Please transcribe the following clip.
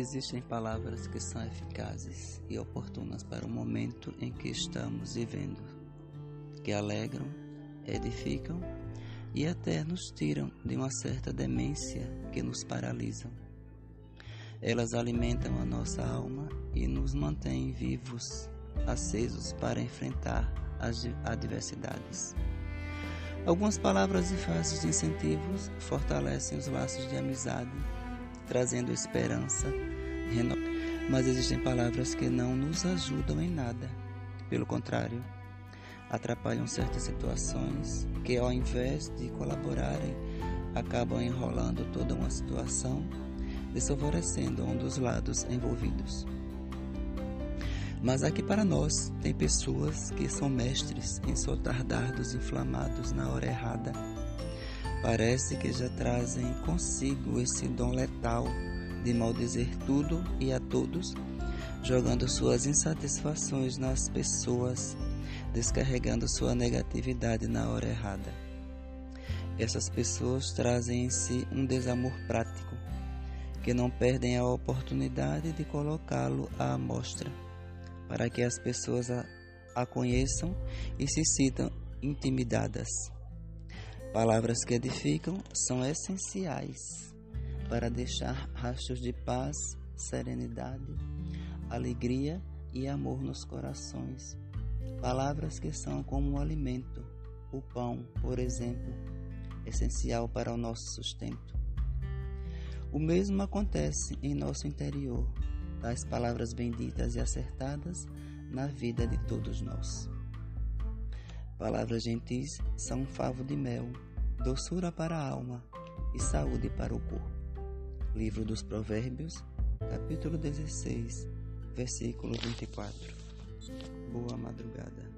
Existem palavras que são eficazes e oportunas para o momento em que estamos vivendo, que alegram, edificam e até nos tiram de uma certa demência que nos paralisam. Elas alimentam a nossa alma e nos mantêm vivos, acesos para enfrentar as adversidades. Algumas palavras e frases de incentivos fortalecem os laços de amizade, trazendo esperança, mas existem palavras que não nos ajudam em nada. Pelo contrário, atrapalham certas situações que, ao invés de colaborarem, acabam enrolando toda uma situação, desfavorecendo um dos lados envolvidos. Mas aqui para nós tem pessoas que são mestres em soltar dardos inflamados na hora errada. Parece que já trazem consigo esse dom letal de maldizer tudo e a todos, jogando suas insatisfações nas pessoas, descarregando sua negatividade na hora errada. Essas pessoas trazem em si um desamor prático, que não perdem a oportunidade de colocá-lo à amostra para que as pessoas a, a conheçam e se sintam intimidadas. Palavras que edificam são essenciais para deixar rastros de paz, serenidade, alegria e amor nos corações. Palavras que são como um alimento, o pão, por exemplo, essencial para o nosso sustento. O mesmo acontece em nosso interior, das palavras benditas e acertadas na vida de todos nós. Palavras gentis são um favo de mel, doçura para a alma e saúde para o corpo. Livro dos Provérbios, capítulo 16, versículo 24. Boa madrugada.